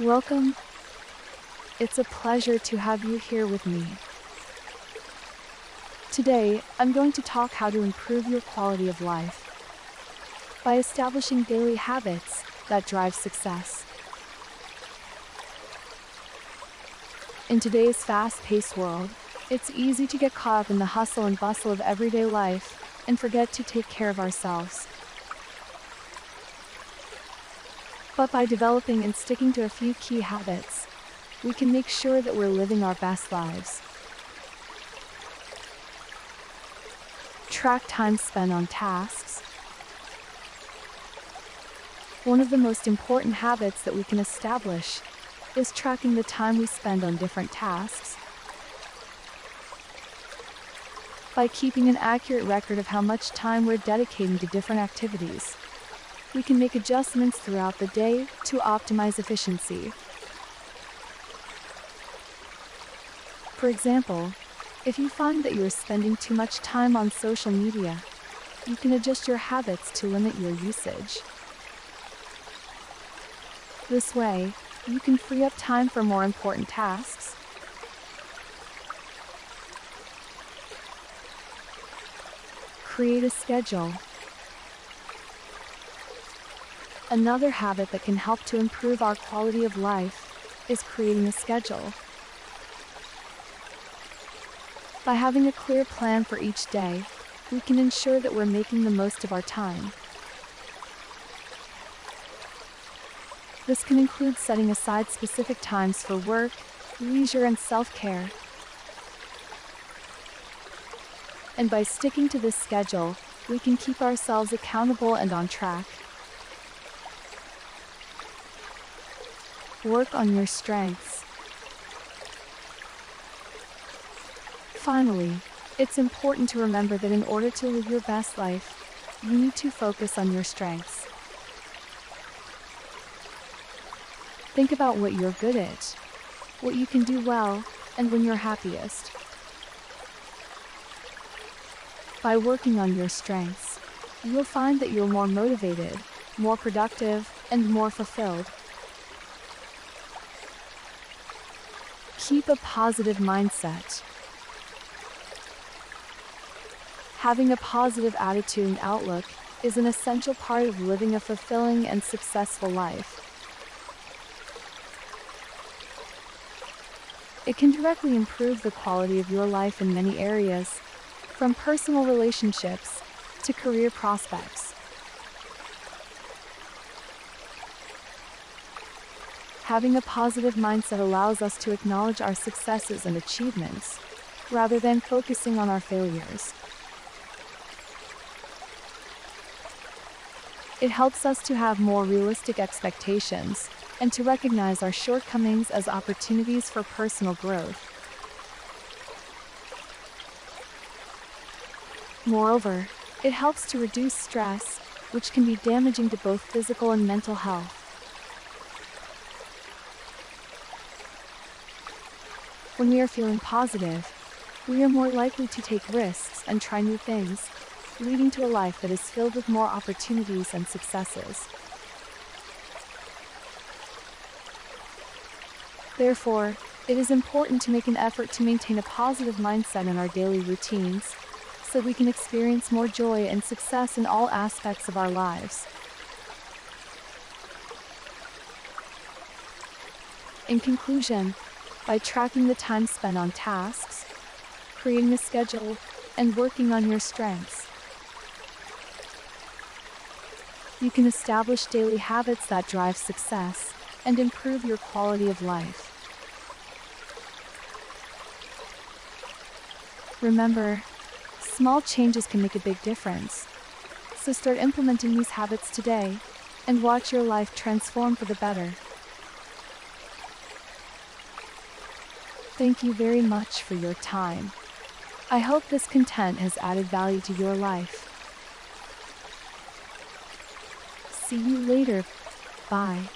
Welcome. It's a pleasure to have you here with me. Today, I'm going to talk how to improve your quality of life by establishing daily habits that drive success. In today's fast-paced world, it's easy to get caught up in the hustle and bustle of everyday life and forget to take care of ourselves. But by developing and sticking to a few key habits, we can make sure that we're living our best lives. Track time spent on tasks. One of the most important habits that we can establish is tracking the time we spend on different tasks. By keeping an accurate record of how much time we're dedicating to different activities, we can make adjustments throughout the day to optimize efficiency. For example, if you find that you're spending too much time on social media, you can adjust your habits to limit your usage. This way, you can free up time for more important tasks. Create a schedule. Another habit that can help to improve our quality of life is creating a schedule. By having a clear plan for each day, we can ensure that we're making the most of our time. This can include setting aside specific times for work, leisure, and self care. And by sticking to this schedule, we can keep ourselves accountable and on track. Work on your strengths. Finally, it's important to remember that in order to live your best life, you need to focus on your strengths. Think about what you're good at, what you can do well, and when you're happiest. By working on your strengths, you'll find that you're more motivated, more productive, and more fulfilled. Keep a positive mindset. Having a positive attitude and outlook is an essential part of living a fulfilling and successful life. It can directly improve the quality of your life in many areas, from personal relationships to career prospects. Having a positive mindset allows us to acknowledge our successes and achievements, rather than focusing on our failures. It helps us to have more realistic expectations and to recognize our shortcomings as opportunities for personal growth. Moreover, it helps to reduce stress, which can be damaging to both physical and mental health. When we are feeling positive, we are more likely to take risks and try new things, leading to a life that is filled with more opportunities and successes. Therefore, it is important to make an effort to maintain a positive mindset in our daily routines so we can experience more joy and success in all aspects of our lives. In conclusion, by tracking the time spent on tasks, creating a schedule, and working on your strengths, you can establish daily habits that drive success and improve your quality of life. Remember, small changes can make a big difference. So start implementing these habits today and watch your life transform for the better. Thank you very much for your time. I hope this content has added value to your life. See you later. Bye.